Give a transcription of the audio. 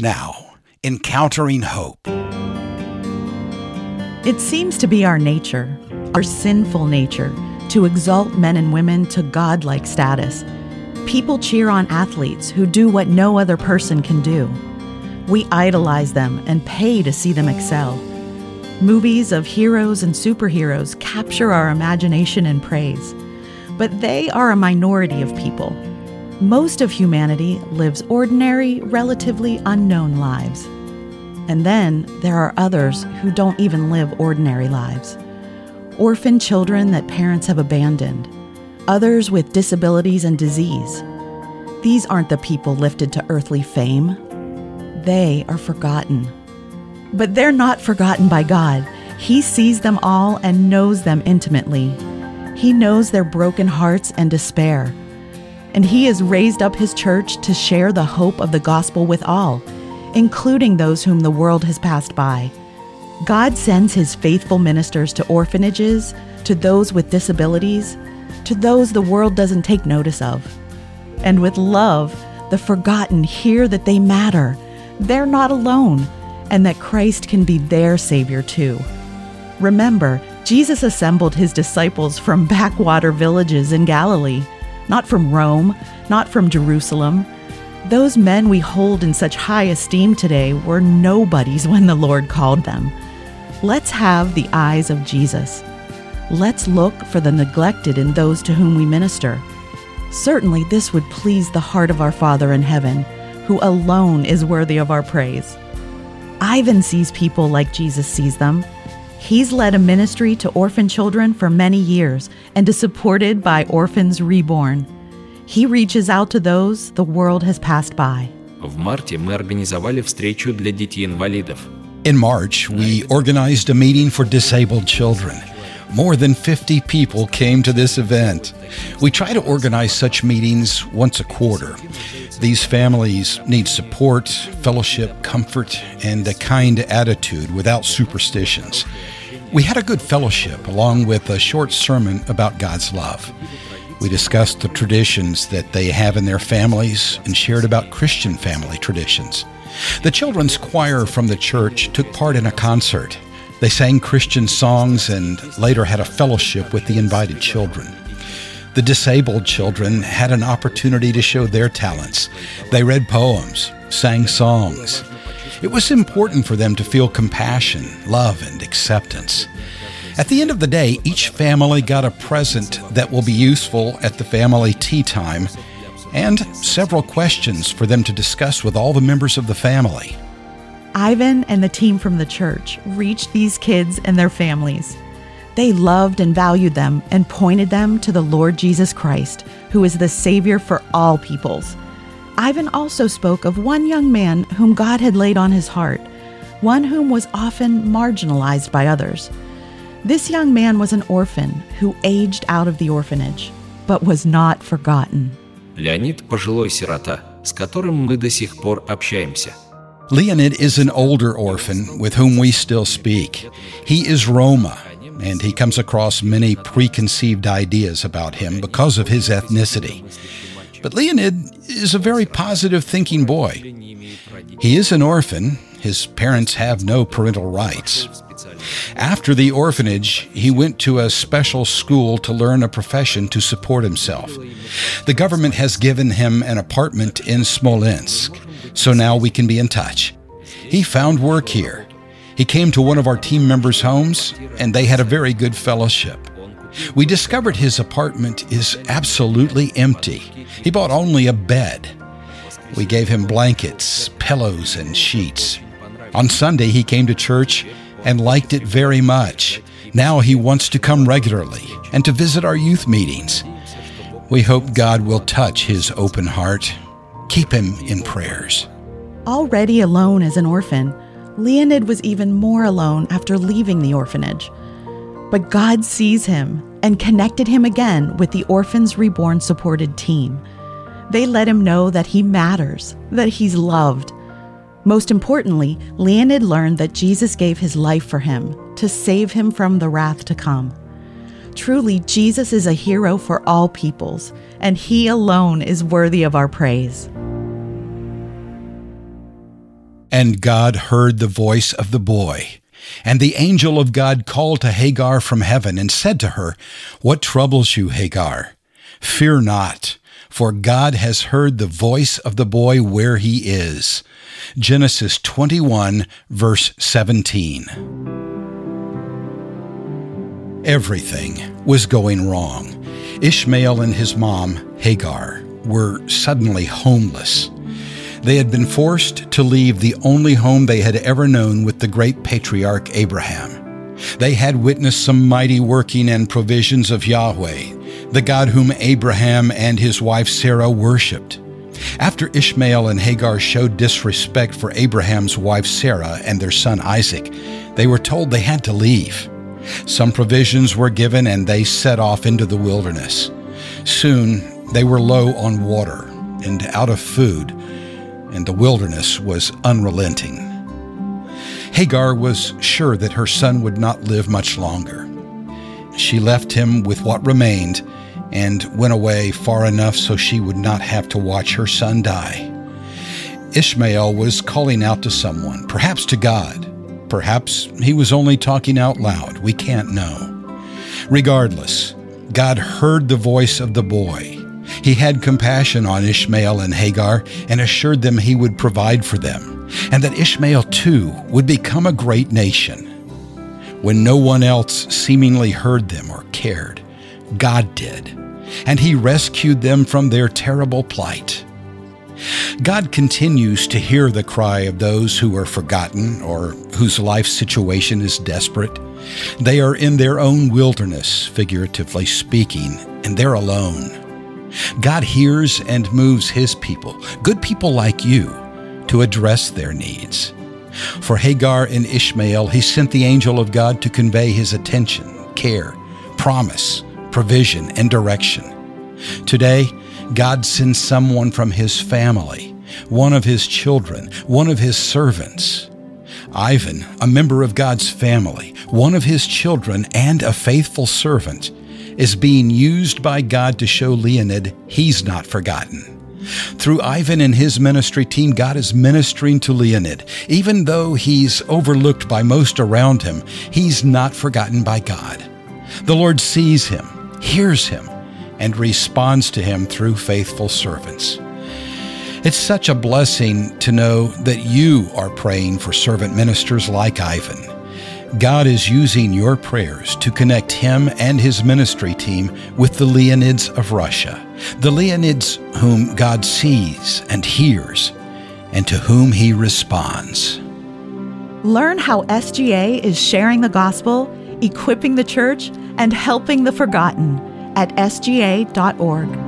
Now, encountering hope. It seems to be our nature, our sinful nature, to exalt men and women to godlike status. People cheer on athletes who do what no other person can do. We idolize them and pay to see them excel. Movies of heroes and superheroes capture our imagination and praise. But they are a minority of people. Most of humanity lives ordinary, relatively unknown lives. And then there are others who don't even live ordinary lives. Orphan children that parents have abandoned, others with disabilities and disease. These aren't the people lifted to earthly fame. They are forgotten. But they're not forgotten by God. He sees them all and knows them intimately. He knows their broken hearts and despair. And He has raised up His church to share the hope of the gospel with all, including those whom the world has passed by. God sends His faithful ministers to orphanages, to those with disabilities, to those the world doesn't take notice of. And with love, the forgotten hear that they matter. They're not alone and that Christ can be their Savior too. Remember, Jesus assembled his disciples from backwater villages in Galilee, not from Rome, not from Jerusalem. Those men we hold in such high esteem today were nobodies when the Lord called them. Let's have the eyes of Jesus. Let's look for the neglected in those to whom we minister. Certainly, this would please the heart of our Father in heaven, who alone is worthy of our praise. Ivan sees people like Jesus sees them. He's led a ministry to orphan children for many years and is supported by Orphans Reborn. He reaches out to those the world has passed by. В марте мы организовали встречу для детей-инвалидов. In March, we organized a meeting for disabled children. More than 50 people came to this event. We try to organize such meetings once a quarter. These families need support, fellowship, comfort, and a kind attitude without superstitions. We had a good fellowship along with a short sermon about God's love. We discussed the traditions that they have in their families and shared about Christian family traditions. The children's choir from the church took part in a concert. They sang Christian songs and later had a fellowship with the invited children. The disabled children had an opportunity to show their talents. They read poems, sang songs. It was important for them to feel compassion, love, and acceptance. At the end of the day, each family got a present that will be useful at the family tea time and several questions for them to discuss with all the members of the family. Ivan and the team from the church reached these kids and their families. They loved and valued them and pointed them to the Lord Jesus Christ, who is the Savior for all peoples. Ivan also spoke of one young man whom God had laid on his heart, one whom was often marginalized by others. This young man was an orphan who aged out of the orphanage, but was not forgotten. Леонид – пожилой сирота, с которым мы до сих пор общаемся. Leonid is an older orphan with whom we still speak. He is Roma, and he comes across many preconceived ideas about him because of his ethnicity. But Leonid is a very positive thinking boy. He is an orphan. His parents have no parental rights. After the orphanage, he went to a special school to learn a profession to support himself. The government has given him an apartment in Smolensk so now we can be in touch. He found work here. He came to one of our team members' homes, and they had a very good fellowship. We discovered his apartment is absolutely empty. He bought only a bed. We gave him blankets, pillows, and sheets. On Sunday, he came to church and liked it very much. Now he wants to come regularly and to visit our youth meetings. We hope God will touch his open heart Keep him in prayers. Already alone as an orphan, Leonid was even more alone after leaving the orphanage. But God sees him and connected him again with the Orphans Reborn supported team. They let him know that he matters, that he's loved. Most importantly, Leonid learned that Jesus gave his life for him to save him from the wrath to come. Truly, Jesus is a hero for all peoples, and he alone is worthy of our praise. And God heard the voice of the boy. And the angel of God called to Hagar from heaven and said to her, What troubles you, Hagar? Fear not, for God has heard the voice of the boy where he is. Genesis 21, verse 17. Everything was going wrong. Ishmael and his mom, Hagar, were suddenly homeless. They had been forced to leave the only home they had ever known with the great patriarch Abraham. They had witnessed some mighty working and provisions of Yahweh, the God whom Abraham and his wife Sarah worshipped. After Ishmael and Hagar showed disrespect for Abraham's wife Sarah and their son Isaac, they were told they had to leave. Some provisions were given and they set off into the wilderness. Soon they were low on water and out of food, and the wilderness was unrelenting. Hagar was sure that her son would not live much longer. She left him with what remained and went away far enough so she would not have to watch her son die. Ishmael was calling out to someone, perhaps to God. Perhaps he was only talking out loud. We can't know. Regardless, God heard the voice of the boy. He had compassion on Ishmael and Hagar and assured them he would provide for them, and that Ishmael too would become a great nation. When no one else seemingly heard them or cared, God did, and He rescued them from their terrible plight. God continues to hear the cry of those who are forgotten or whose life situation is desperate. They are in their own wilderness, figuratively speaking, and they're alone. God hears and moves His people, good people like you, to address their needs. For Hagar and Ishmael, He sent the angel of God to convey His attention, care, promise, provision, and direction. Today, God sends someone from his family, one of his children, one of his servants. Ivan, a member of God's family, one of his children, and a faithful servant, is being used by God to show Leonid he's not forgotten. Through Ivan and his ministry team, God is ministering to Leonid. Even though he's overlooked by most around him, he's not forgotten by God. The Lord sees him, hears him, and responds to him through faithful servants. It's such a blessing to know that you are praying for servant ministers like Ivan. God is using your prayers to connect him and his ministry team with the Leonids of Russia, the Leonids whom God sees and hears, and to whom he responds. Learn how SGA is sharing the gospel, equipping the church, and helping the forgotten at sga.org.